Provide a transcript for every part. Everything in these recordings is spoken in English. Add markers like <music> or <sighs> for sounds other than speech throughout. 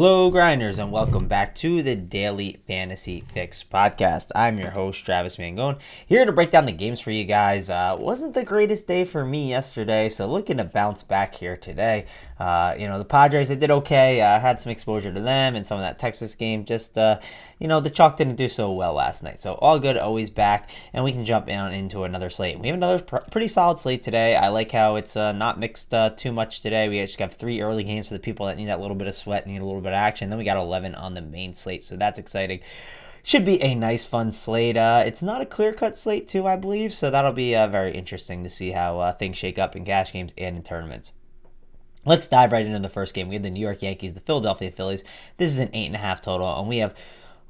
Hello, grinders, and welcome back to the Daily Fantasy Fix podcast. I'm your host, Travis Mangone, here to break down the games for you guys. Uh, wasn't the greatest day for me yesterday, so looking to bounce back here today. Uh, you know, the Padres, they did okay. I uh, had some exposure to them and some of that Texas game. Just, uh, you know, the Chalk didn't do so well last night. So all good, always back, and we can jump down into another slate. We have another pr- pretty solid slate today. I like how it's uh, not mixed uh, too much today. We just have three early games for the people that need that little bit of sweat, need a little bit of action. Then we got 11 on the main slate, so that's exciting should be a nice, fun slate. Uh, it's not a clear cut slate, too, I believe, so that'll be uh, very interesting to see how uh, things shake up in cash games and in tournaments. Let's dive right into the first game. We have the New York Yankees, the Philadelphia Phillies. This is an eight and a half total, and we have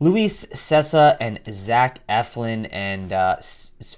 Luis Cessa and Zach Eflin. And uh,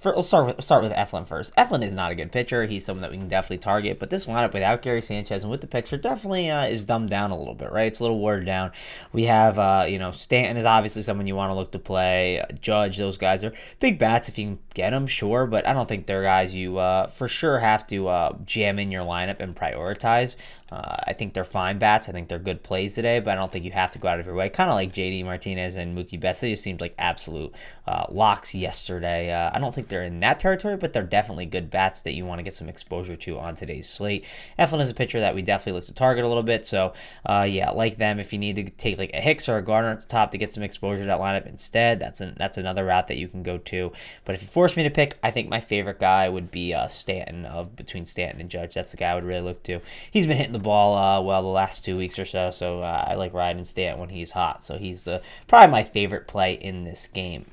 we'll start with, start with Eflin first. Eflin is not a good pitcher. He's someone that we can definitely target. But this lineup without Gary Sanchez and with the pitcher definitely uh, is dumbed down a little bit, right? It's a little watered down. We have, uh, you know, Stanton is obviously someone you want to look to play. Judge, those guys are big bats if you can get them, sure. But I don't think they're guys you uh, for sure have to uh, jam in your lineup and prioritize. Uh, I think they're fine bats. I think they're good plays today, but I don't think you have to go out of your way. Kind of like JD Martinez and Mookie Betts. They just seemed like absolute uh, locks yesterday. Uh, I don't think they're in that territory, but they're definitely good bats that you want to get some exposure to on today's slate. Eflin is a pitcher that we definitely look to target a little bit. So, uh, yeah, like them, if you need to take like a Hicks or a Gardner at the top to get some exposure to that lineup instead, that's an, that's another route that you can go to. But if you force me to pick, I think my favorite guy would be uh, Stanton of between Stanton and Judge. That's the guy I would really look to. He's been hitting the ball uh, well the last two weeks or so. So uh, I like riding Stanton when he's hot. So he's uh, probably my favorite play in this game.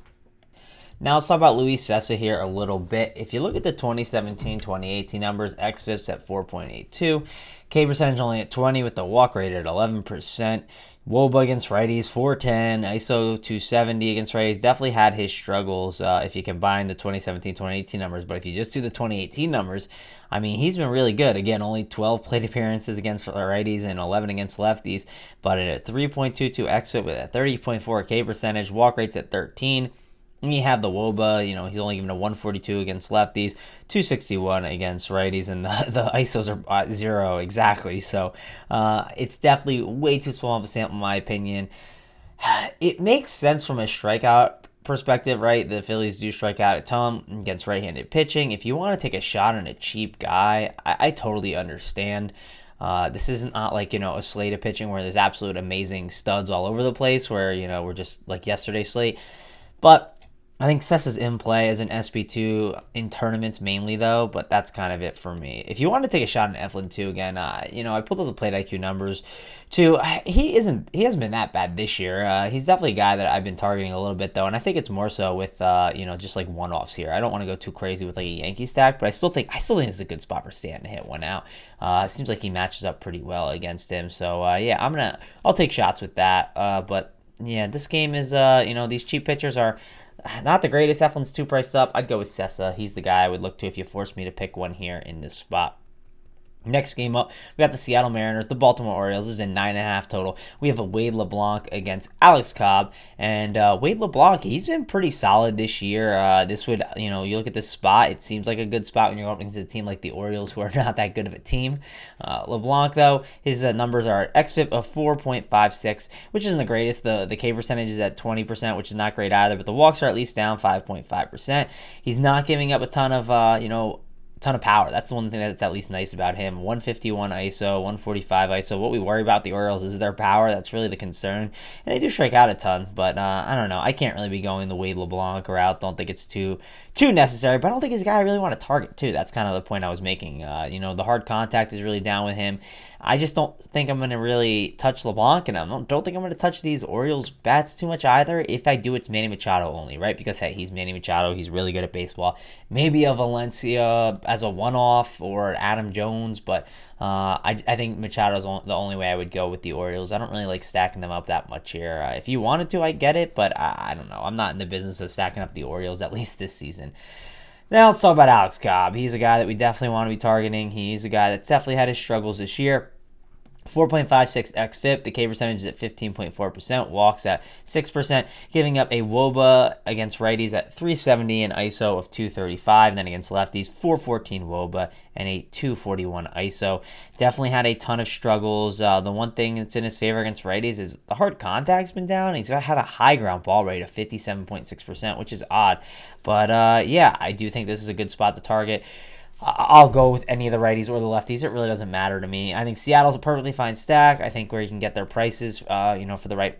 Now let's talk about Luis Cessa here a little bit. If you look at the 2017-2018 numbers, xFIP's at 4.82, K percentage only at 20 with the walk rate at 11%. Woba against righties, 410. ISO 270 against righties. Definitely had his struggles uh, if you combine the 2017 2018 numbers. But if you just do the 2018 numbers, I mean, he's been really good. Again, only 12 plate appearances against righties and 11 against lefties. But at a 3.22 exit with a 30.4 K percentage, walk rates at 13. And you have the Woba, you know, he's only given a 142 against lefties, 261 against righties, and the, <laughs> the ISOs are zero exactly. So uh, it's definitely way too small of a sample, in my opinion. <sighs> It makes sense from a strikeout perspective, right? The Phillies do strike out a ton against right handed pitching. If you want to take a shot on a cheap guy, I, I totally understand. Uh, this isn't not like you know a slate of pitching where there's absolute amazing studs all over the place where you know we're just like yesterday's slate but I think Cessa's in play as an SP2 in tournaments mainly, though, but that's kind of it for me. If you want to take a shot in Eflin, 2 again, uh, you know, I pulled up the plate IQ numbers, too. He isn't, he hasn't been that bad this year. Uh, he's definitely a guy that I've been targeting a little bit, though, and I think it's more so with, uh, you know, just like one offs here. I don't want to go too crazy with like a Yankee stack, but I still think, I still think it's a good spot for Stanton to hit one out. Uh, it seems like he matches up pretty well against him. So, uh, yeah, I'm going to, I'll take shots with that, uh, but yeah, this game is, uh, you know, these cheap pitchers are, <sighs> not the greatest. Eflin's too priced up. I'd go with Cessa. He's the guy I would look to if you force me to pick one here in this spot. Next game up, we got the Seattle Mariners, the Baltimore Orioles. Is a nine and a half total. We have a Wade LeBlanc against Alex Cobb, and uh, Wade LeBlanc, he's been pretty solid this year. Uh, this would, you know, you look at this spot, it seems like a good spot when you're going against a team like the Orioles, who are <laughs> not that good of a team. Uh, LeBlanc, though, his uh, numbers are at xFIP of 4.56, which isn't the greatest. The the K percentage is at 20%, which is not great either. But the walks are at least down 5.5%. He's not giving up a ton of, uh, you know ton of power. That's the one thing that's at least nice about him. 151 ISO, 145 ISO. What we worry about the Orioles is their power. That's really the concern. And they do strike out a ton, but uh, I don't know. I can't really be going the Wade LeBlanc route. Don't think it's too too necessary, but I don't think he's a guy I really want to target too. That's kind of the point I was making. Uh, you know, the hard contact is really down with him. I just don't think I'm going to really touch LeBlanc, and I don't, don't think I'm going to touch these Orioles bats too much either. If I do, it's Manny Machado only, right? Because, hey, he's Manny Machado. He's really good at baseball. Maybe a Valencia as a one off or Adam Jones, but uh, I, I think Machado's the only way I would go with the Orioles. I don't really like stacking them up that much here. Uh, if you wanted to, I get it, but I, I don't know. I'm not in the business of stacking up the Orioles, at least this season. Now let's talk about Alex Cobb. He's a guy that we definitely want to be targeting. He's a guy that's definitely had his struggles this year. 4.56 xFIP. The K percentage is at 15.4%. Walks at 6%, giving up a WOBA against righties at 370, and ISO of 235. And then against lefties, 414 WOBA and a 241 ISO. Definitely had a ton of struggles. Uh, the one thing that's in his favor against righties is the hard contact's been down. He's had a high ground ball rate of 57.6%, which is odd. But uh, yeah, I do think this is a good spot to target. I'll go with any of the righties or the lefties. It really doesn't matter to me. I think Seattle's a perfectly fine stack. I think where you can get their prices, uh, you know, for the right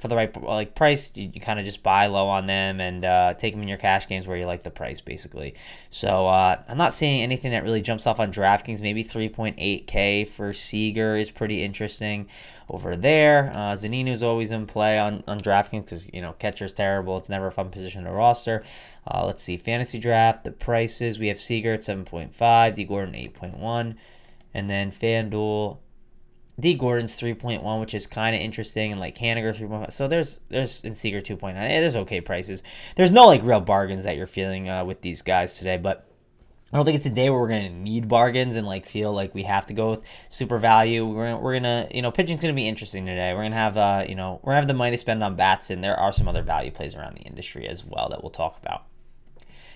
for the right like price, you, you kind of just buy low on them and uh, take them in your cash games where you like the price, basically. So uh, I'm not seeing anything that really jumps off on DraftKings. Maybe 3.8K for Seager is pretty interesting over there. Uh, Zunino's always in play on, on DraftKings because, you know, catcher's terrible. It's never a fun position to roster. Uh, let's see, fantasy draft, the prices. We have Seager at 7.5, Dee Gordon 8.1, and then FanDuel Dee Gordon's 3.1, which is kind of interesting, and like Haniger 3.5. So there's there's in Seager 2.9. Yeah, there's okay prices. There's no like real bargains that you're feeling uh, with these guys today, but I don't think it's a day where we're gonna need bargains and like feel like we have to go with super value. We're gonna, we're gonna you know pitching's gonna be interesting today. We're gonna have uh you know we're gonna have the money to spend on bats, and there are some other value plays around the industry as well that we'll talk about.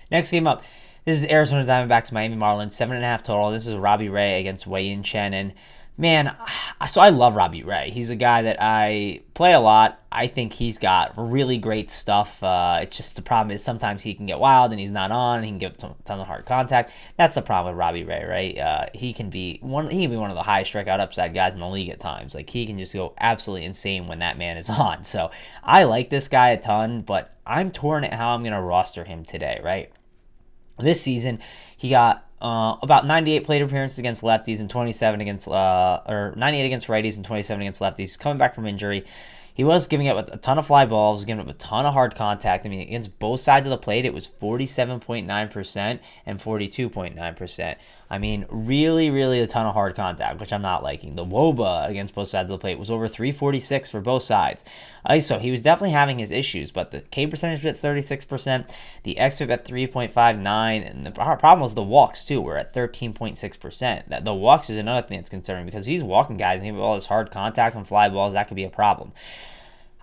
Next game up. This is Arizona Diamondbacks Miami Marlins seven and a half total. This is Robbie Ray against Wei Yin Chen and man, so I love Robbie Ray. He's a guy that I play a lot. I think he's got really great stuff. Uh, it's just the problem is sometimes he can get wild and he's not on. And he can give tons of hard contact. That's the problem with Robbie Ray, right? Uh, he can be one. He can be one of the highest strikeout upside guys in the league at times. Like he can just go absolutely insane when that man is <laughs> on. So I like this guy a ton, but I'm torn at how I'm going to roster him today, right? This season, he got uh, about 98 plate appearances against lefties and 27 against uh, or 98 against righties and 27 against lefties. Coming back from injury, he was giving up a ton of fly balls, giving up a ton of hard contact. I mean, against both sides of the plate, it was 47.9% and 42.9%. I mean, really, really a ton of hard contact, which I'm not liking. The Woba against both sides of the plate was over 346 for both sides. ISO, he was definitely having his issues, but the K percentage was at 36%, the xFIP at 3.59, and the problem was the walks, too, were at 13.6%. That The walks is another thing that's concerning because he's walking guys and he has all this hard contact and fly balls, that could be a problem.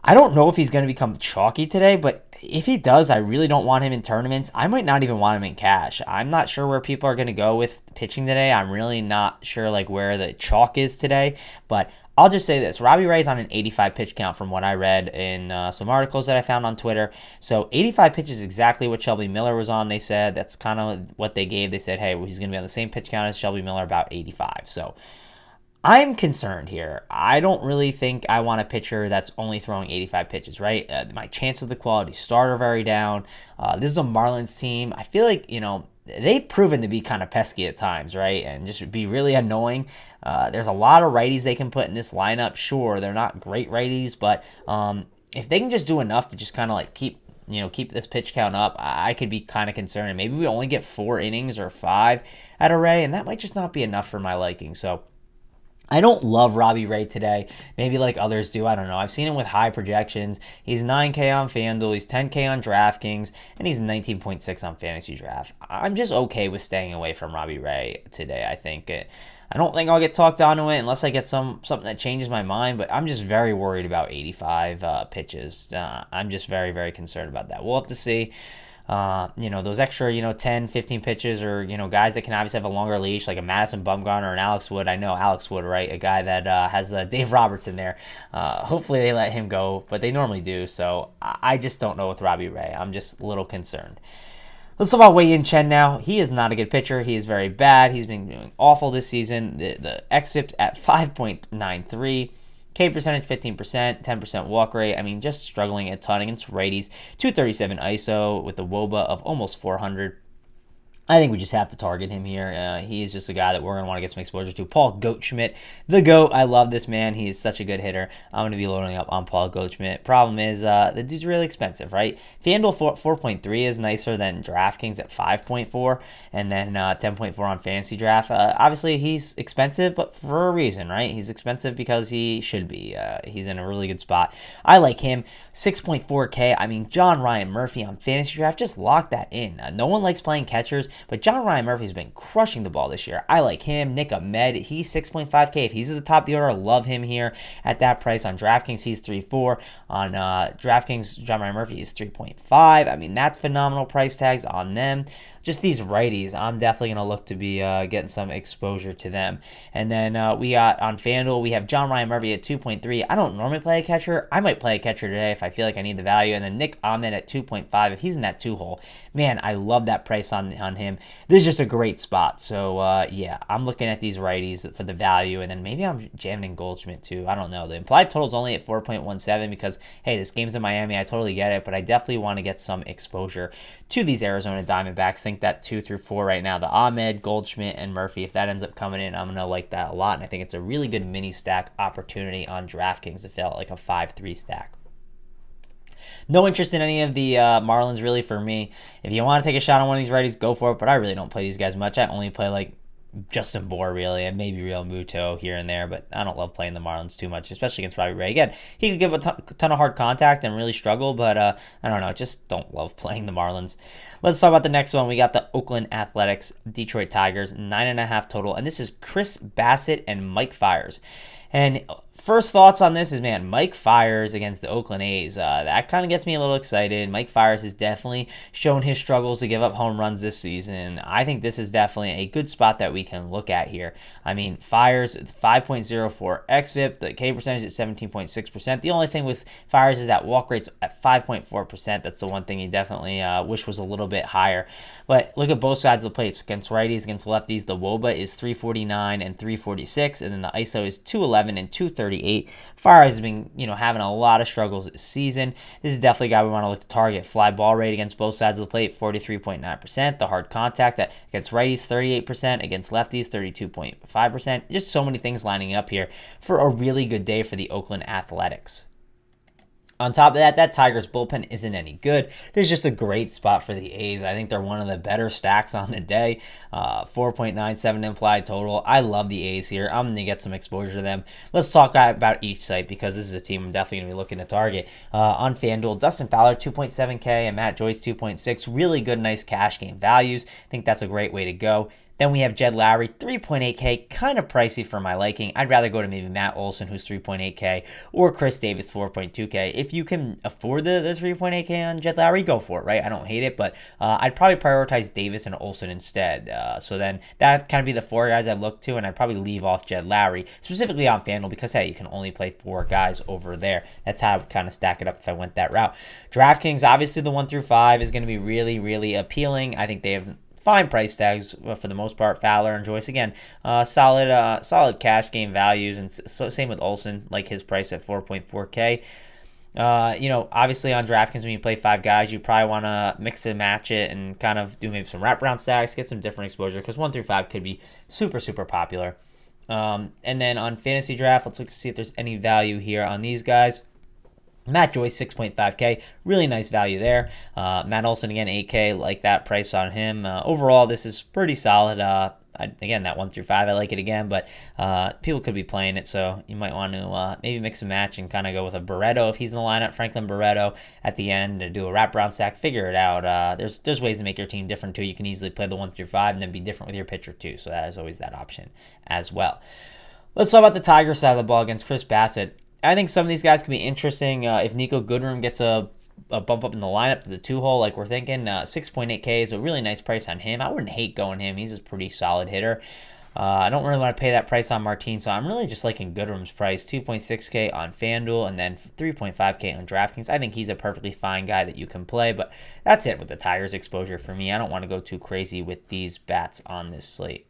I don't know if he's going to become chalky today, but if he does, I really don't want him in tournaments. I might not even want him in cash. I'm not sure where people are going to go with pitching today. I'm really not sure like where the chalk is today, but I'll just say this: Robbie Ray's on an 85 pitch count from what I read in uh, some articles that I found on Twitter. So 85 pitches is exactly what Shelby Miller was on. They said that's kind of what they gave. They said, hey, well, he's going to be on the same pitch count as Shelby Miller, about 85. So I'm concerned here. I don't really think I want a pitcher that's only throwing 85 pitches, right? Uh, my chance of the quality starter very down. Uh, this is a Marlins team. I feel like, you know, they've proven to be kind of pesky at times, right? And just be really annoying. Uh, there's a lot of righties they can put in this lineup. Sure, they're not great righties, but um, if they can just do enough to just kind of like keep you know, keep this pitch count up, I could be kind of concerned. Maybe we only get four innings or five at a Ray, and that might just not be enough for my liking. So I don't love Robbie Ray today. Maybe like others do. I don't know. I've seen him with high projections. He's 9K on FanDuel. He's 10K on DraftKings. And he's 19.6 on Fantasy Draft. I'm just okay with staying away from Robbie Ray today. I think. I don't think I'll get talked onto it unless I get some something that changes my mind. But I'm just very worried about 85 uh, pitches. Uh, I'm just very, very concerned about that. We'll have to see uh, you know, those extra, you know, 10, 15 pitches or, you know, guys that can obviously have a longer leash, like a Madison Bumgarner or an Alex Wood. I know Alex Wood, right? A guy that uh, has uh, Dave Roberts in there. Uh, hopefully they let him go, but they normally do. So I just don't know with Robbie Ray. I'm just a little concerned. Let's talk about Wei Yin Chen now. He is not a good pitcher. He is very bad. He's been doing awful this season. The, the xFIP at 5.93. K percentage 15%, 10% walk rate. I mean, just struggling a ton against righties. 237 ISO with the WOBA of almost 400. I think we just have to target him here. Uh, he is just a guy that we're going to want to get some exposure to. Paul Goldschmidt, the GOAT. I love this man. He is such a good hitter. I'm going to be loading up on Paul Goldschmidt. Problem is, uh, the dude's really expensive, right? FanDuel 4, 4.3 is nicer than DraftKings at 5.4, and then uh, 10.4 on Fantasy Draft. Uh, obviously, he's expensive, but for a reason, right? He's expensive because he should be. Uh, he's in a really good spot. I like him. 6.4K. I mean, John Ryan Murphy on Fantasy Draft, just lock that in. Uh, no one likes playing catchers. But John Ryan Murphy's been crushing the ball this year. I like him. Nick Ahmed, he's 6.5K. If he's at the top of the order, I love him here at that price. On DraftKings, he's 3.4. On uh, DraftKings, John Ryan Murphy is 3.5. I mean, that's phenomenal price tags on them just these righties, I'm definitely going to look to be uh, getting some exposure to them. And then uh, we got on FanDuel, we have John Ryan Murphy at 2.3. I don't normally play a catcher. I might play a catcher today if I feel like I need the value. And then Nick Ahmed at 2.5. If he's in that two hole, man, I love that price on, on him. This is just a great spot. So, uh, yeah, I'm looking at these righties for the value. And then maybe I'm jamming in Goldschmidt too. I don't know. The implied total is only at 4.17 because, hey, this game's in Miami. I totally get it. But I definitely want to get some exposure to these Arizona Diamondbacks think that two through four right now. The Ahmed, Goldschmidt, and Murphy. If that ends up coming in, I'm gonna like that a lot, and I think it's a really good mini stack opportunity on DraftKings to fill like a five-three stack. No interest in any of the uh, Marlins really for me. If you want to take a shot on one of these righties, go for it. But I really don't play these guys much. I only play like Justin Bour really, and maybe Realmuto here and there, but I don't love playing the Marlins too much, especially against Robbie Ray. Again, he could give a ton of hard contact and really struggle, but uh, I don't know, just don't love playing the Marlins. Let's talk about the next one. We got the Oakland Athletics, Detroit Tigers, nine and a half total, and this is Chris Bassitt and Mike Fiers. And first thoughts on this is man, Mike Fiers against the Oakland A's. Uh, that kind of gets me a little excited. Mike Fiers has definitely shown his struggles to give up home runs this season. I think this is definitely a good spot that we can look at here. I mean, Fiers 5.04 xFIP, the K percentage at 17.6%. The only thing with Fiers is that walk rate's at 5.4%. That's the one thing you definitely uh, wish was a little bit higher. But look at both sides of the plate. Against righties, against lefties, the WOBA is 349 and 346, and then the ISO is 211 and 238. Fire has been, you know, having a lot of struggles this season. This is definitely a guy we want to look to target. Fly ball rate against both sides of the plate, 43.9%. The hard contact that against righties, 38%. Against lefties, 32.5%. Just so many things lining up here for a really good day for the Oakland Athletics. On top of that, that Tigers bullpen isn't any good. This is just a great spot for the A's. I think they're one of the better stacks on the day. Uh, 4.97 implied total. I love the A's here. I'm going to get some exposure to them. Let's talk about each site because this is a team I'm definitely going to be looking to target. Uh, on FanDuel, Dustin Fowler, 2.7K, and Matt Joyce, 2.6. Really good, nice cash game values. I think that's a great way to go. Then we have Jed Lowrie, 3.8K, kind of pricey for my liking. I'd rather go to maybe Matt Olson, who's 3.8K, or Khris Davis, 4.2K. If you can afford the, the 3.8K on Jed Lowrie, go for it, right? I don't hate it, but uh, I'd probably prioritize Davis and Olson instead. Uh, so then that kind of be the four guys I look to, and I'd probably leave off Jed Lowrie, specifically on FanDuel, because hey, you can only play four guys over there. That's how I would kind of stack it up if I went that route. DraftKings, obviously, the one through five is going to be really, really appealing. I think they have fine price tags for the most part. Fowler and Joyce again, uh, solid, uh, solid cash game values, and so same with Olson, like his price at 4.4k. Uh, you know, obviously on DraftKings when you play five guys, you probably want to mix and match it and kind of do maybe some wraparound stacks, get some different exposure because one through five could be super super popular. Um, and then on fantasy draft, let's look to see if there's any value here on these guys. Matt Joyce, 6.5K. Really nice value there. Uh, Matt Olson, again, 8K. Like that price on him. Uh, overall, this is pretty solid. Uh, I, again, that 1 through 5, I like it again, but uh, people could be playing it, so you might want to uh, maybe mix and match and kind of go with a Barreto if he's in the lineup, Franklin Barreto at the end to do a wraparound stack. Figure it out. Uh, there's there's ways to make your team different too. You can easily play the 1 through 5 and then be different with your pitcher too, so that is always that option as well. Let's talk about the Tiger side of the ball against Chris Bassitt. I think some of these guys can be interesting. Uh, if Niko Goodrum gets a, a bump up in the lineup to the two hole, like we're thinking, uh, 6.8K is a really nice price on him. I wouldn't hate going him. He's a pretty solid hitter. Uh, I don't really want to pay that price on Martin, so I'm really just liking Goodrum's price 2.6K on FanDuel and then 3.5K on DraftKings. I think he's a perfectly fine guy that you can play, but that's it with the Tigers exposure for me. I don't want to go too crazy with these bats on this slate.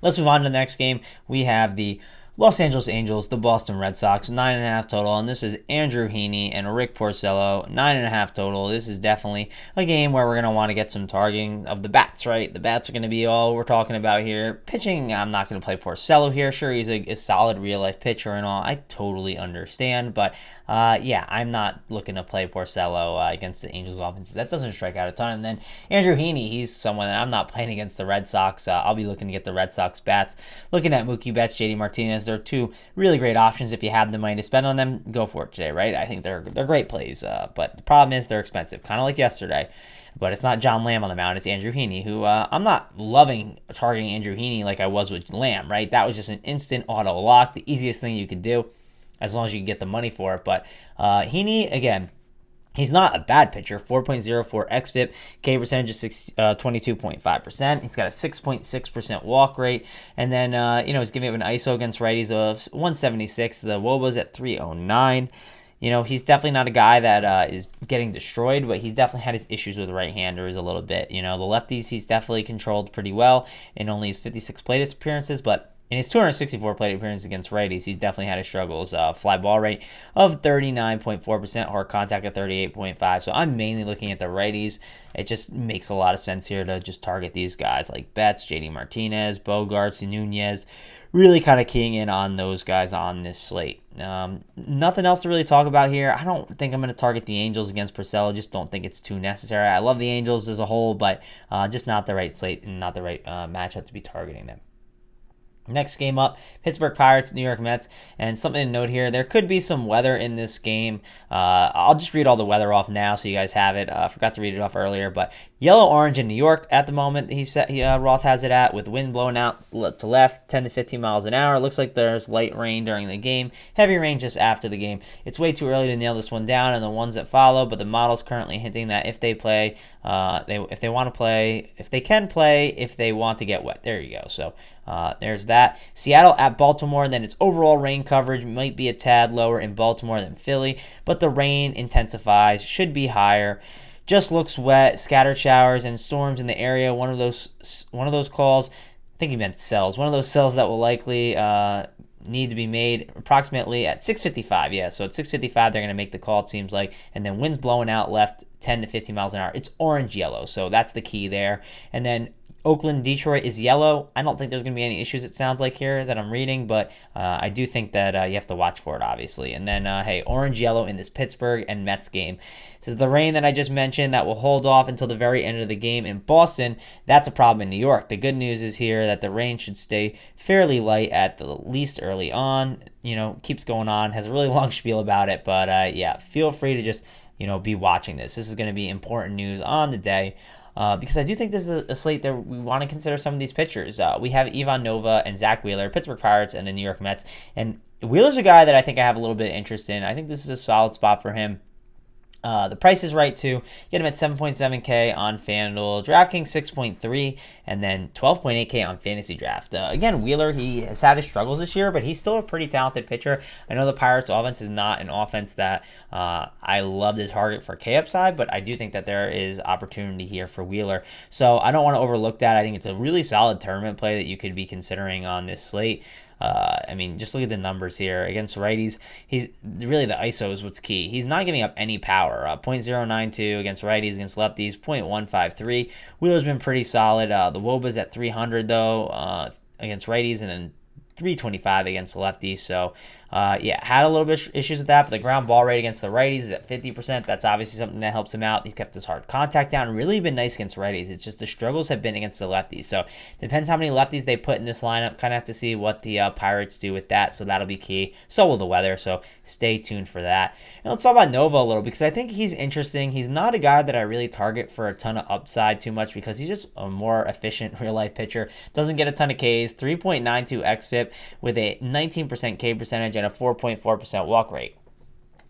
Let's move on to the next game. We have the Los Angeles Angels, the Boston Red Sox, nine and a half total, and this is Andrew Heaney and Rick Porcello, nine and a half total. This is definitely a game where we're gonna want to get some targeting of the bats, right? The bats are gonna be all we're talking about here. Pitching, I'm not gonna play Porcello here. Sure, he's a, a solid real life pitcher and all. I totally understand, but uh, yeah, I'm not looking to play Porcello uh, against the Angels offense. That doesn't strike out a ton. And then Andrew Heaney, he's someone that I'm not playing against the Red Sox. Uh, I'll be looking to get the Red Sox bats. Looking at Mookie Betts, JD Martinez, they're two really great options. If you have the money to spend on them, go for it today, right? I think they're they're great plays. Uh, but the problem is they're expensive, kind of like yesterday. But it's not John Lamb on the mound. It's Andrew Heaney, who uh, I'm not loving targeting Andrew Heaney like I was with Lamb, right? That was just an instant auto lock, the easiest thing you could do as long as you can get the money for it. But uh, Heaney, again, He's not a bad pitcher. 4.04 xFIP, K percentage is uh, 22.5%. He's got a 6.6% walk rate. And then, uh, you know, he's giving up an ISO against righties of 176. The Woba's at 309. You know, he's definitely not a guy that uh, is getting destroyed, but he's definitely had his issues with right-handers a little bit. You know, the lefties he's definitely controlled pretty well in only his 56 plate appearances, but in his 264 plate appearances against righties, he's definitely had his struggles. Uh, fly ball rate of 39.4%, hard contact at 38.5. So I'm mainly looking at the righties. It just makes a lot of sense here to just target these guys like Betts, JD Martinez, Bogaerts, Nunez. Really kind of keying in on those guys on this slate. Um, nothing else to really talk about here. I don't think I'm going to target the Angels against Porcello. Just don't think it's too necessary. I love the Angels as a whole, but uh, just not the right slate and not the right uh, matchup to be targeting them. Next game up, Pittsburgh Pirates, New York Mets. And something to note here, there could be some weather in this game. Uh, I'll just read all the weather off now so you guys have it. I uh, forgot to read it off earlier, but yellow orange in New York at the moment. He said uh, Roth has it at with wind blowing out to left, 10 to 15 miles an hour. It looks like there's light rain during the game, heavy rain just after the game. It's way too early to nail this one down and the ones that follow, but the model's currently hinting that if they play, uh, they if they want to play, if they can play, if they want to get wet. There you go. So uh, there's that. Seattle at Baltimore, and then its overall rain coverage might be a tad lower in Baltimore than Philly, but the rain intensifies, should be higher. Just looks wet, scattered showers and storms in the area. One of those, one of those calls. I think he meant cells. One of those cells that will likely uh, need to be made approximately at 6:55. Yeah, so at 6:55 they're going to make the call. It seems like, and then winds blowing out left 10 to 15 miles an hour. It's orange yellow, so that's the key there. And then Oakland, Detroit is yellow. I don't think there's going to be any issues, it sounds like here that I'm reading, but uh, I do think that uh, you have to watch for it, obviously. And then, uh, hey, orange yellow in this Pittsburgh and Mets game. Is the rain that I just mentioned that will hold off until the very end of the game in Boston. That's a problem in New York. The good news is here that the rain should stay fairly light at the least early on. You know, keeps going on, has a really <laughs> long spiel about it, but uh, yeah, feel free to just you know, be watching this. This is going to be important news on the day. Uh, because I do think this is a, slate that we want to consider some of these pitchers. Uh, we have Ivan Nova and Zack Wheeler, Pittsburgh Pirates, and the New York Mets. And Wheeler's a guy that I think I have a little bit of interest in. I think this is a solid spot for him. Uh, the price is right too. Get him at 7.7k on FanDuel, DraftKings 6.3, and then 12.8k on Fantasy Draft. Uh, again, Wheeler he has had his struggles this year, but he's still a pretty talented pitcher. I know the Pirates' offense is not an offense that uh, I love to target for K upside, but I do think that there is opportunity here for Wheeler. So I don't want to overlook that. I think it's a really solid tournament play that you could be considering on this slate. Uh, I mean, just look at the numbers here against righties. He's really the ISO is what's key. He's not giving up any power. Uh, 0.092 against righties, against lefties, 0.153. Wheeler's been pretty solid. Uh, the Woba's at 300 though uh, against righties, and then 325 against lefties. So uh, yeah, had a little bit issues with that, but the ground ball rate against the righties is at 50%. That's obviously something that helps him out. He's kept his hard contact down. Really been nice against righties. It's just the struggles have been against the lefties. So depends how many lefties they put in this lineup. Kind of have to see what the uh, Pirates do with that. So that'll be key. So will the weather. So stay tuned for that. And let's talk about Nova a little because I think he's interesting. He's not a guy that I really target for a ton of upside too much because he's just a more efficient <laughs> real life pitcher. Doesn't get a ton of Ks. 3.92 xFIP with a 19% K percentage and a 4.4% walk rate.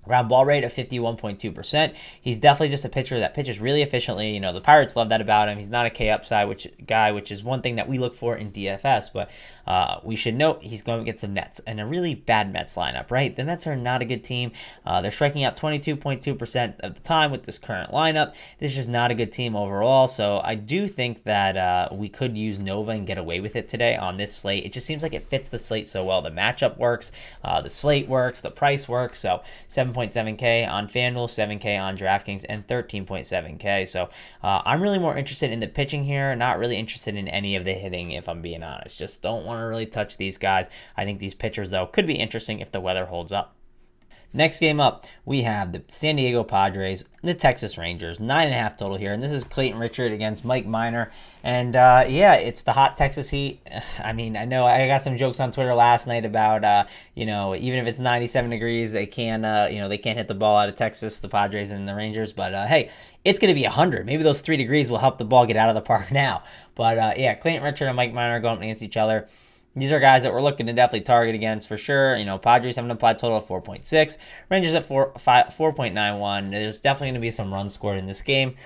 Ground ball rate of 51.2%. He's definitely just a pitcher that pitches really efficiently. You know, the Pirates love that about him. He's not a K upside which guy, which is one thing that we look for in DFS, but uh, we should note he's going to get some Mets and a really bad Mets lineup, right? The Mets are not a good team. Uh, they're striking out 22.2% of the time with this current lineup. This is just not a good team overall. So I do think that uh, we could use Nova and get away with it today on this slate. It just seems like it fits the slate so well. The matchup works, uh, the slate works, the price works. So 7.7K on FanDuel, 7K on DraftKings, and 13.7K. So uh, I'm really more interested in the pitching here, not really interested in any of the hitting, if I'm being honest. Just don't want to really touch these guys. I think these pitchers, though, could be interesting if the weather holds up. Next game up, we have the San Diego Padres, the Texas Rangers, nine and a half total here, and this is Clayton Richard against Mike Minor, and uh, yeah, it's the hot Texas heat. <sighs> I mean, I know I got some jokes on Twitter last night about uh, you know even if it's 97 degrees, they can uh, you know they can't hit the ball out of Texas, the Padres and the Rangers, but uh, hey, it's going to be 100. Maybe those three degrees will help the ball get out of the park <laughs> now. But uh, yeah, Clayton Richard and Mike Minor going against each other. These are guys that we're looking to definitely target against for sure. You know, Padres have an implied total of 4.6, Rangers at 4, 5, 4.91. There's definitely going to be some runs scored in this game.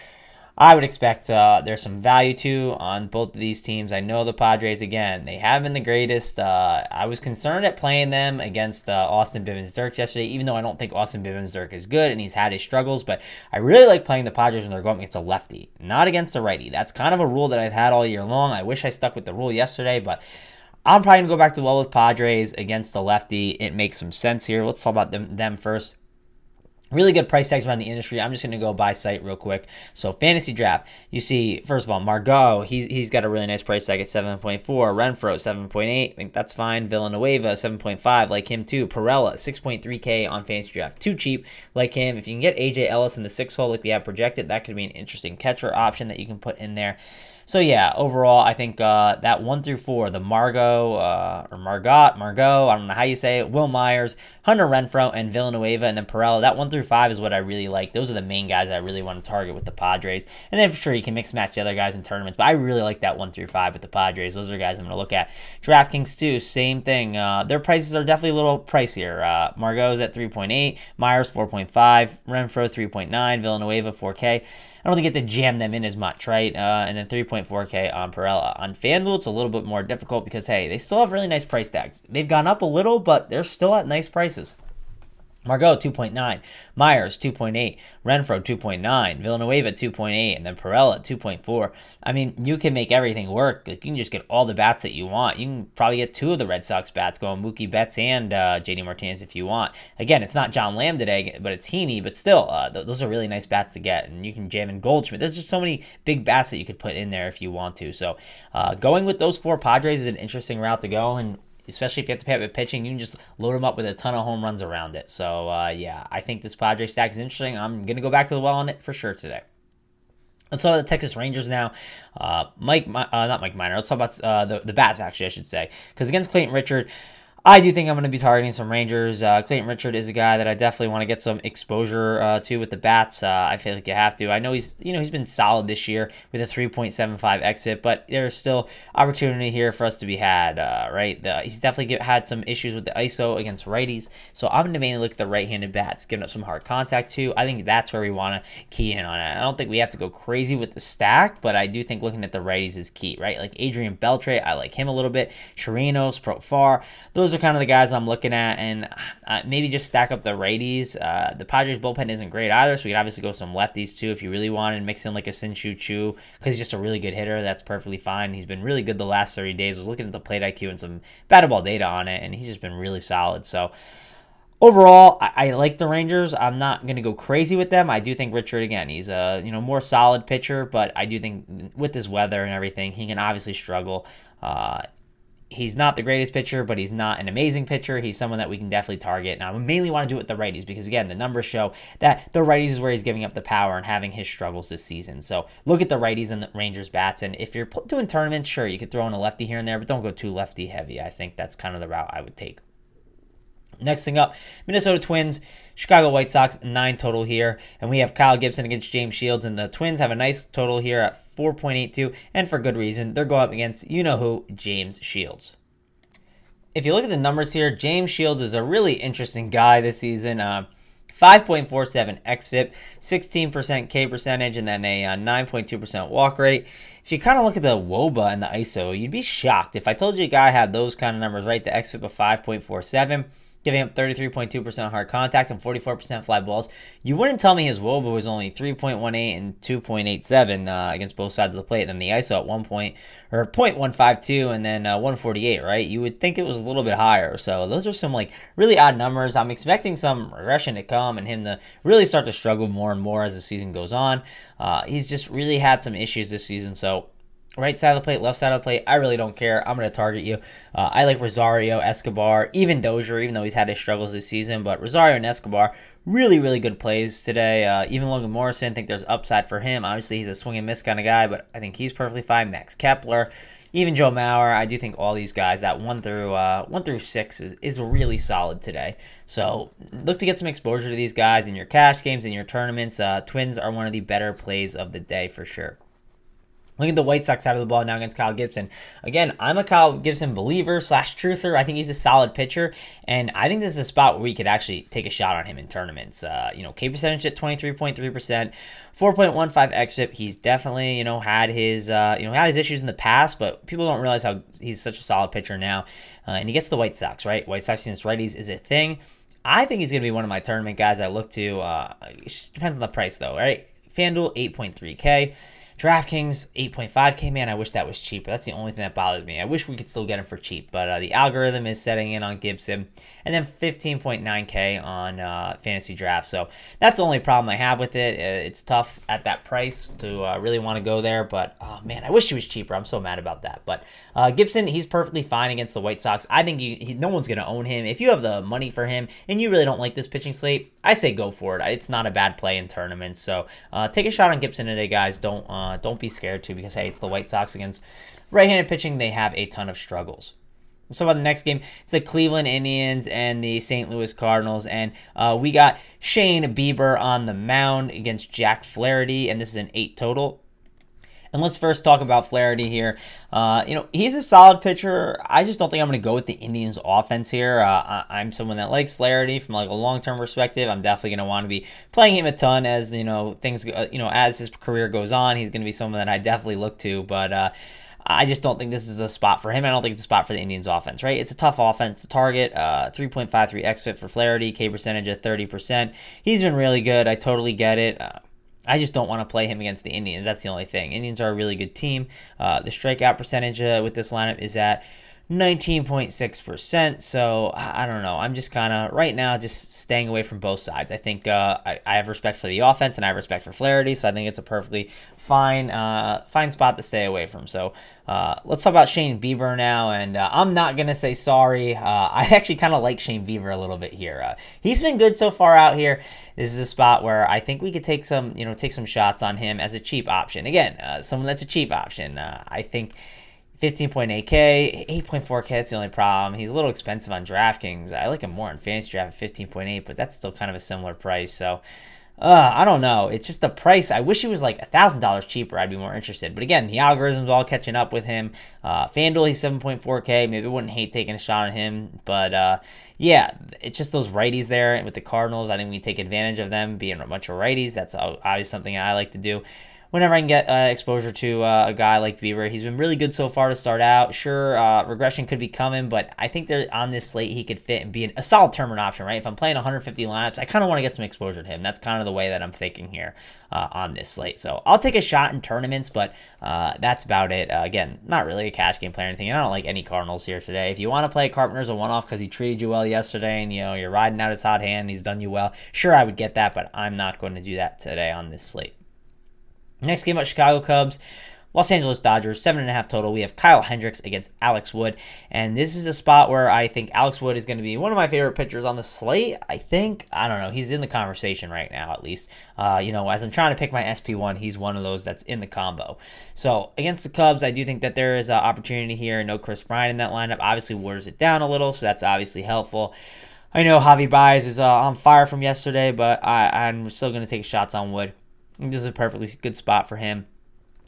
I would expect uh, there's some value too on both of these teams. I know the Padres again; they have been the greatest. Uh, I was concerned at playing them against uh, Austin Bibens-Dirkx yesterday, even though I don't think Austin Bibens-Dirkx is good and he's had his struggles. But I really like playing the Padres when they're going against a lefty, not against a righty. That's kind of a rule that I've had all year long. I wish I stuck with the rule yesterday, but I'm probably gonna go back to well with Padres against the lefty. It makes some sense here. Let's talk about them, them first. Really good price tags around the industry. I'm just going to go by site real quick. So fantasy draft, you see first of all Margot. He's he's got a really nice price tag at 7.4. Renfroe, 7.8. I think that's fine. Villanueva 7.5. Like him too. Pirela 6.3k on fantasy draft. Too cheap. Like him. If you can get AJ Ellis in the six hole like we have projected, that could be an interesting catcher option that you can put in there. So yeah, overall, I think uh, that one through four, the Margot uh, or Margot, Margot, I don't know how you say it, Wil Myers, Hunter Renfroe, and Villanueva, and then Pirela. That one through five is what I really like. Those are the main guys I really want to target with the Padres. And then for sure you can mix match the other guys in tournaments, but I really like that one through five with the Padres. Those are guys I'm going to look at. DraftKings too, same thing. Uh, their prices are definitely a little pricier. Uh, Margot's at 3.8, Myers 4.5, Renfroe 3.9, Villanueva 4K. I don't think you get to jam them in as much, right? Uh, and then 3.4K on Pirela. On FanDuel, it's a little bit more difficult because, hey, they still have really nice price tags. They've gone up a little, but they're still at nice prices. Margot 2.9, Myers 2.8, Renfroe 2.9, Villanueva 2.8, and then Pirela 2.4. I mean, you can make everything work. Like, you can just get all the bats that you want. You can probably get two of the Red Sox bats going, Mookie Betts and uh, JD Martinez if you want. Again, it's not John Lamb today, but it's Heaney, but still, uh, th- those are really nice bats to get. And you can jam in Goldschmidt. There's just so many big bats that you could put in there if you want to. So uh, going with those four Padres is an interesting route to go. And especially if you have to pay up with pitching, you can just load them up with a ton of home runs around it. So uh, yeah, I think this Padre stack is interesting. I'm gonna go back to the well on it for sure today. Let's talk about the Texas Rangers now. Uh, Mike, uh, not Mike Minor. Let's talk about uh, the the bats actually, I should say, because against Clayton Richard. I do think I'm going to be targeting some Rangers. Uh, Clayton Richard is a guy that I definitely want to get some exposure uh, to with the bats. Uh, I feel like you have to. I know he's you know he's been solid this year with a 3.75 exit, but there's still opportunity here for us to be had. Uh, right, the, he's definitely get, had some issues with the ISO against righties, so I'm going to mainly look at the right-handed bats, giving up some hard contact too. I think that's where we want to key in on it. I don't think we have to go crazy with the stack, but I do think looking at the righties is key. Right, like Adrian Beltre, I like him a little bit. Chirinos, Profar, those those are kind of the guys I'm looking at, and uh, maybe just stack up the righties. Uh, the Padres bullpen isn't great either, so we could obviously go some lefties too if you really wanted. Mix in like a Shin-Soo Choo because he's just a really good hitter. That's perfectly fine. He's been really good the last 30 days. I was looking at the plate IQ and some batted ball data on it, and he's just been really solid. So overall, I, I, like the Rangers. I'm not going to go crazy with them. I do think Richard again, he's a you know more solid pitcher, but I do think with this weather and everything, he can obviously struggle. Uh, he's not the greatest pitcher, but he's not an amazing pitcher. He's someone that we can definitely target. Now, I mainly want to do it with the righties because, again, the numbers show that the righties is where he's giving up the power and having his struggles this season. So look at the righties and the Rangers bats. And if you're doing tournaments, sure, you could throw in a lefty here and there, but don't go too lefty heavy. I think that's kind of the route I would take. Next thing up, Minnesota Twins, Chicago White Sox, nine total here. And we have Kyle Gibson against James Shields. And the Twins have a nice total here at 4.82. And for good reason. They're going up against you know who, James Shields. If you look at the numbers here, James Shields is a really interesting guy this season. Uh, 5.47 xFIP, 16% K percentage, and then a uh, 9.2% walk rate. If you kind of look at the WOBA and the ISO, you'd be shocked. If I told you a guy had those kind of numbers, right? The xFIP of 5.47, giving up 33.2% hard contact and 44% fly balls. You wouldn't tell me his WOBA was only 3.18 and 2.87 uh, against both sides of the plate. Then the ISO at one point or 0.152 and then uh, 148, right? You would think it was a little bit higher. So those are some like really odd numbers. I'm expecting some regression to come and him to really start to struggle more and more as the season goes on. Uh, he's just really had some issues this season. So right side of the plate, left side of the plate. I really don't care. I'm going to target you. Uh, I like Rosario, Escobar, even Dozier, even though he's had his struggles this season. But Rosario and Escobar, really, really good plays today. Uh, even Logan Morrison, I think there's upside for him. Obviously, he's a swing and miss kind of guy, but I think he's perfectly fine. Max Kepler, even Joe Mauer. I do think all these guys, that one through uh, one through six, is, is really solid today. So look to get some exposure to these guys in your cash games, in your tournaments. Uh, Twins are one of the better plays of the day for sure. Look at the White Sox side of the ball now against Kyle Gibson. Again, I'm a Kyle Gibson believer slash truther. I think he's a solid pitcher, and I think this is a spot where we could actually take a shot on him in tournaments. Uh, you know, K percentage at 23.3%, 4.15 xFIP. He's definitely you know had his uh, you know had his issues in the past, but people don't realize how he's such a solid pitcher now. Uh, and he gets the White Sox right. White Sox against righties is a thing. I think he's going to be one of my tournament guys. I look to. Uh, depends on the price though, right? FanDuel 8.3K. DraftKings 8.5k man, I wish that was cheaper. That's the only thing that bothers me. I wish we could still get him for cheap, but uh, the algorithm is setting in on Gibson, and then 15.9k on uh, fantasy draft. So that's the only problem I have with it. Uh, it's tough at that price to uh, really want to go there, but oh man, I wish he was cheaper. I'm so mad about that. But uh, Gibson, he's perfectly fine against the White Sox. I think you, he, no one's going to own him. If you have the money for him and you really don't like this pitching slate, I say go for it. It's not a bad play in tournaments. So uh, take a shot on Gibson today, guys. Don't uh, don't be scared to because hey, it's the White Sox against right-handed pitching. They have a ton of struggles. So about the next game, it's the Cleveland Indians and the St. Louis Cardinals, and uh, we got Shane Bieber on the mound against Jack Flaherty, and this is an eight total. And let's first talk about Flaherty here. Uh, you know, he's a solid pitcher. I just don't think I'm going to go with the Indians' offense here. Uh, I'm someone that likes Flaherty from like a long-term perspective. I'm definitely going to want to be playing him a ton as you know things. Uh, you know, as his career goes on, he's going to be someone that I definitely look to. But uh, I just don't think this is a spot for him. I don't think it's a spot for the Indians offense, right? It's a tough offense to target. Uh, 3.53 xFIP for Flaherty, K percentage at 30%. He's been really good. I totally get it. Uh, I just don't want to play him against the Indians. That's the only thing. Indians are a really good team. Uh, the strikeout percentage uh, with this lineup is at 19.6%. So I don't know. I'm just kind of right now just staying away from both sides. I think uh, I, I, have respect for the offense and I have respect for Flaherty. So I think it's a perfectly fine uh, fine spot to stay away from. So uh, let's talk about Shane Bieber now. And uh, I'm not going to say sorry. Uh, I actually kind of like Shane Bieber a little bit here. Uh, he's been good so far out here. This is a spot where I think we could take some, you know, take some shots on him as a cheap option. Again, someone that's a cheap option. I think 15.8K, 8.4K, that's the only problem. He's a little expensive on DraftKings. I like him more on Fantasy Draft at 15.8, but that's still kind of a similar price. So, uh, I don't know. It's just the price. I wish he was like a thousand dollars cheaper. I'd be more interested. But again, the algorithm's all catching up with him. Uh, FanDuel, he's 7.4K. Maybe wouldn't hate taking a shot on him. But uh, yeah, it's just those righties there with the Cardinals. I think we take advantage of them being a bunch of righties. That's obviously something I like to do whenever I can get uh, exposure to uh, a guy like Bieber. He's been really good so far to start out. Sure, uh, regression could be coming, but I think on this slate he could fit and be an, a solid tournament option, right? If I'm playing 150 lineups, I kind of want to get some exposure to him. That's kind of the way that I'm thinking here uh, on this slate. So I'll take a shot in tournaments, but uh, that's about it. Uh, again, not really a cash game play or anything. And I don't like any Cardinals here today. If you want to play Carpenter's a one-off because he treated you well yesterday and you know you're riding out his hot hand, he's done you well. Sure, I would get that, but I'm not going to do that today on this slate. Next game about Chicago Cubs. Los Angeles Dodgers, seven and a half total. We have Kyle Hendricks against Alex Wood, and this is a spot where I think Alex Wood is going to be one of my favorite pitchers on the slate. I think I don't know. He's in the conversation right now, at least. Uh, you know, as I'm trying to pick my SP one, he's one of those that's in the combo. So against the Cubs, I do think that there is an opportunity here. No Kris Bryant in that lineup. Obviously, waters it down a little, so that's obviously helpful. I know Javi Baez is uh, on fire from yesterday, but I, I'm still going to take shots on Wood. This is a perfectly good spot for him.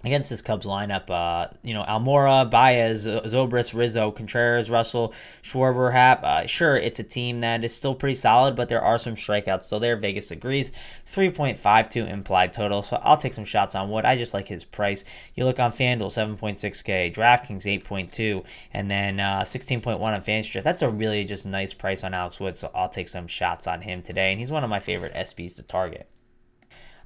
against this Cubs lineup. Uh, you know, Almora, Baez, Zobrist, Rizzo, Contreras, Russell, Schwarber, Happ. Uh, sure, it's a team that is still pretty solid, but there are some strikeouts still there. Vegas agrees. 3.52 implied total, so I'll take some shots on Wood. I just like his price. You look on FanDuel, 7.6K, DraftKings, 8.2, and then uh, 16.1 on FanStrip. That's a really just nice price on Alex Wood, so I'll take some shots on him today, and he's one of my favorite SPs to target.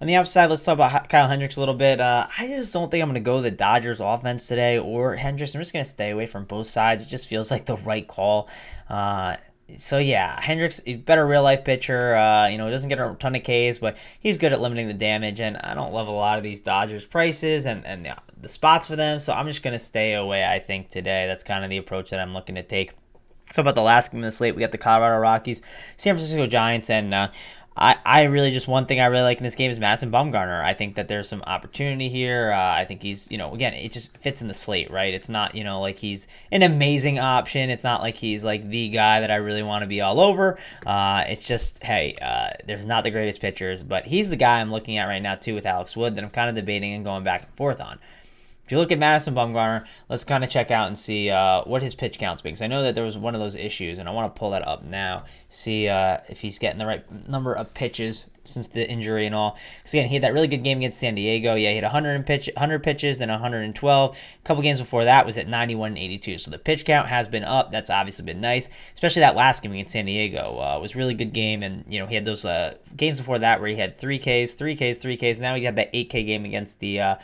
On the upside, let's talk about Kyle Hendricks a little bit. Uh, I just don't think I'm going to go the Dodgers offense today or Hendricks. I'm just going to stay away from both sides. It just feels like the right call. Uh, so yeah, Hendricks, better real life pitcher. Uh, you know, he doesn't get a ton of Ks, but he's good at limiting the damage. And I don't love a lot of these Dodgers prices and and the, the spots for them. So I'm just gonna stay away. I think today that's kind of the approach that I'm looking to take. So about the last game of the slate, we got the Colorado Rockies, San Francisco Giants, and uh, I, I really just one thing I really like in this game is Madison Bumgarner. I think that there's some opportunity here. Uh, I think he's, you know, again, it just fits in the slate, right? It's not, you know, like he's an amazing option. It's not like he's like the guy that I really want to be all over. Uh, it's just, hey, uh, there's not the greatest pitchers, but he's the guy I'm looking at right now too with Alex Wood that I'm kind of debating and going back and forth on. If you look at Madison Bumgarner, let's kind of check out and see uh, what his pitch count's. Because I know that there was one of those issues, and I want to pull that up now, see uh, if he's getting the right number of pitches since the injury and all. Because again, he had that really good game against San Diego. Yeah, he had 100 pitch, 100 pitches, then 112. A couple games before that was at 91 and 82. So the pitch count has been up. That's obviously been nice, especially that last game against San Diego uh, was really good game. And you know he had those uh, games before that where he had three Ks, three Ks, three Ks. Now he had that 8K game against the uh,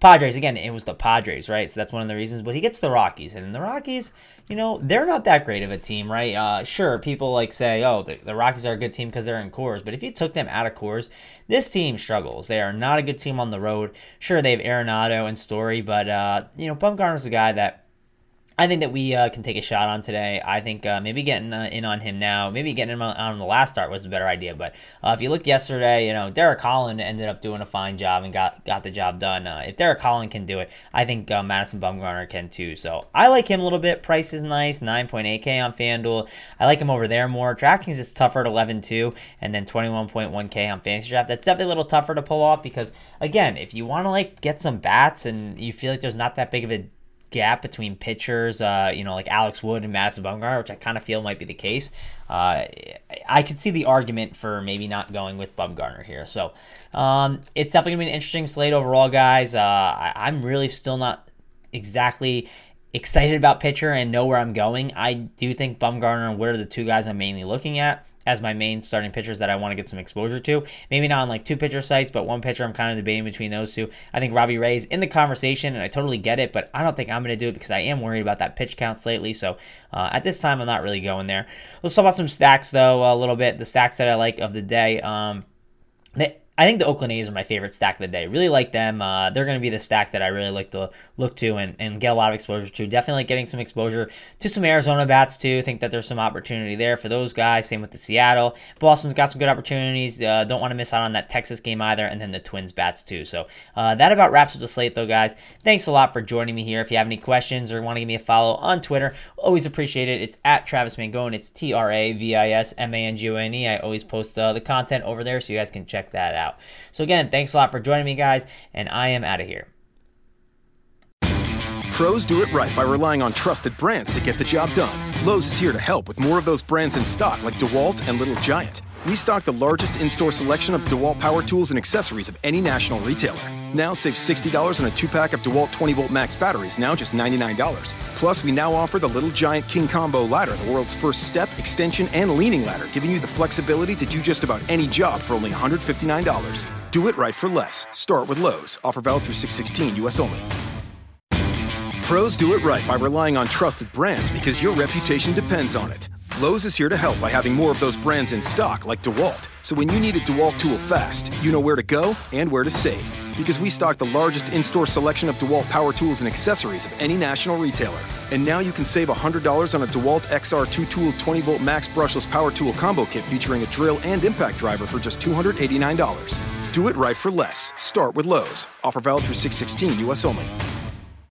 Padres again, it was the Padres, right? So that's one of the reasons. But he gets the Rockies, and the Rockies, you know, they're not that great of a team, right? Uh, sure, people like say, oh, the, the Rockies are a good team because they're in Coors, but if you took them out of Coors, this team struggles. They are not a good team on the road. Sure, they have Arenado and Story, but uh, you know, Bumgarner's a guy that I think that we uh, can take a shot on today. I think uh, maybe getting uh, in on him now, maybe getting him on, on, the last start was a better idea. But uh, if you look yesterday, you know Derek Holland ended up doing a fine job and got got the job done. Uh, if Derek Holland can do it, I think uh, Madison Bumgarner can too. So I like him a little bit. Price is nice, 9.8k on FanDuel. I like him over there more. DraftKings is tougher at 11.2 and then 21.1k on Fantasy Draft. That's definitely a little tougher to pull off because again, if you want to like get some bats and you feel like there's not that big of a gap between pitchers, uh, you know, like Alex Wood and Madison Bumgarner, which I kind of feel might be the case. Uh, I could see the argument for maybe not going with Bumgarner here. So um, it's definitely going to be an interesting slate overall, guys. Uh, I, I'm really still not exactly excited about pitcher and know where I'm going. I do think Bumgarner and Wood are the two guys I'm mainly looking at as my main starting pitchers that I want to get some exposure to. Maybe not on like two pitcher sites, but one pitcher I'm kind of debating between those two. I think Robbie Ray is in the conversation, and I totally get it, but I don't think I'm going to do it because I am worried about that pitch count slightly. So uh, at this time, I'm not really going there. Let's talk about some stacks though a little bit. The stacks that I like of the day. Um, I think the Oakland A's are my favorite stack of the day. Really like them. Uh, they're going to be the stack that I really like to look to and, and get a lot of exposure to. Definitely getting some exposure to some Arizona bats too. Think that there's some opportunity there for those guys. Same with the Seattle. Boston's got some good opportunities. Uh, don't want to miss out on that Texas game either. And then the Twins bats too. So uh, that about wraps up the slate though, guys. Thanks a lot for joining me here. If you have any questions or want to give me a follow on Twitter, always appreciate it. It's at Travis Mangone. It's T R A V I S M A N G O N E. I always post uh, the content over there so you guys can check that out out. So, again, thanks a lot for joining me, guys, and I am out of here. Pros do it right by relying on trusted brands to get the job done. Lowe's is here to help with more of those brands in stock, like DeWalt and Little Giant. We stock the largest in store selection of DeWalt power tools and accessories of any national retailer. Now save $60 on a two pack of DeWalt 20 volt max batteries, now just $99. Plus, we now offer the Little Giant King Combo ladder, the world's first step, extension, and leaning ladder, giving you the flexibility to do just about any job for only $159. Do it right for less. Start with Lowe's. Offer valid through 616, US only. Pros do it right by relying on trusted brands because your reputation depends on it. Lowe's is here to help by having more of those brands in stock, like DeWalt. So when you need a DeWalt tool fast, you know where to go and where to save. Because we stock the largest in store selection of DeWalt power tools and accessories of any national retailer. And now you can save $100 on a DeWalt XR2 tool 20 volt max brushless power tool combo kit featuring a drill and impact driver for just $289. Do it right for less. Start with Lowe's. Offer valid through 616 US only.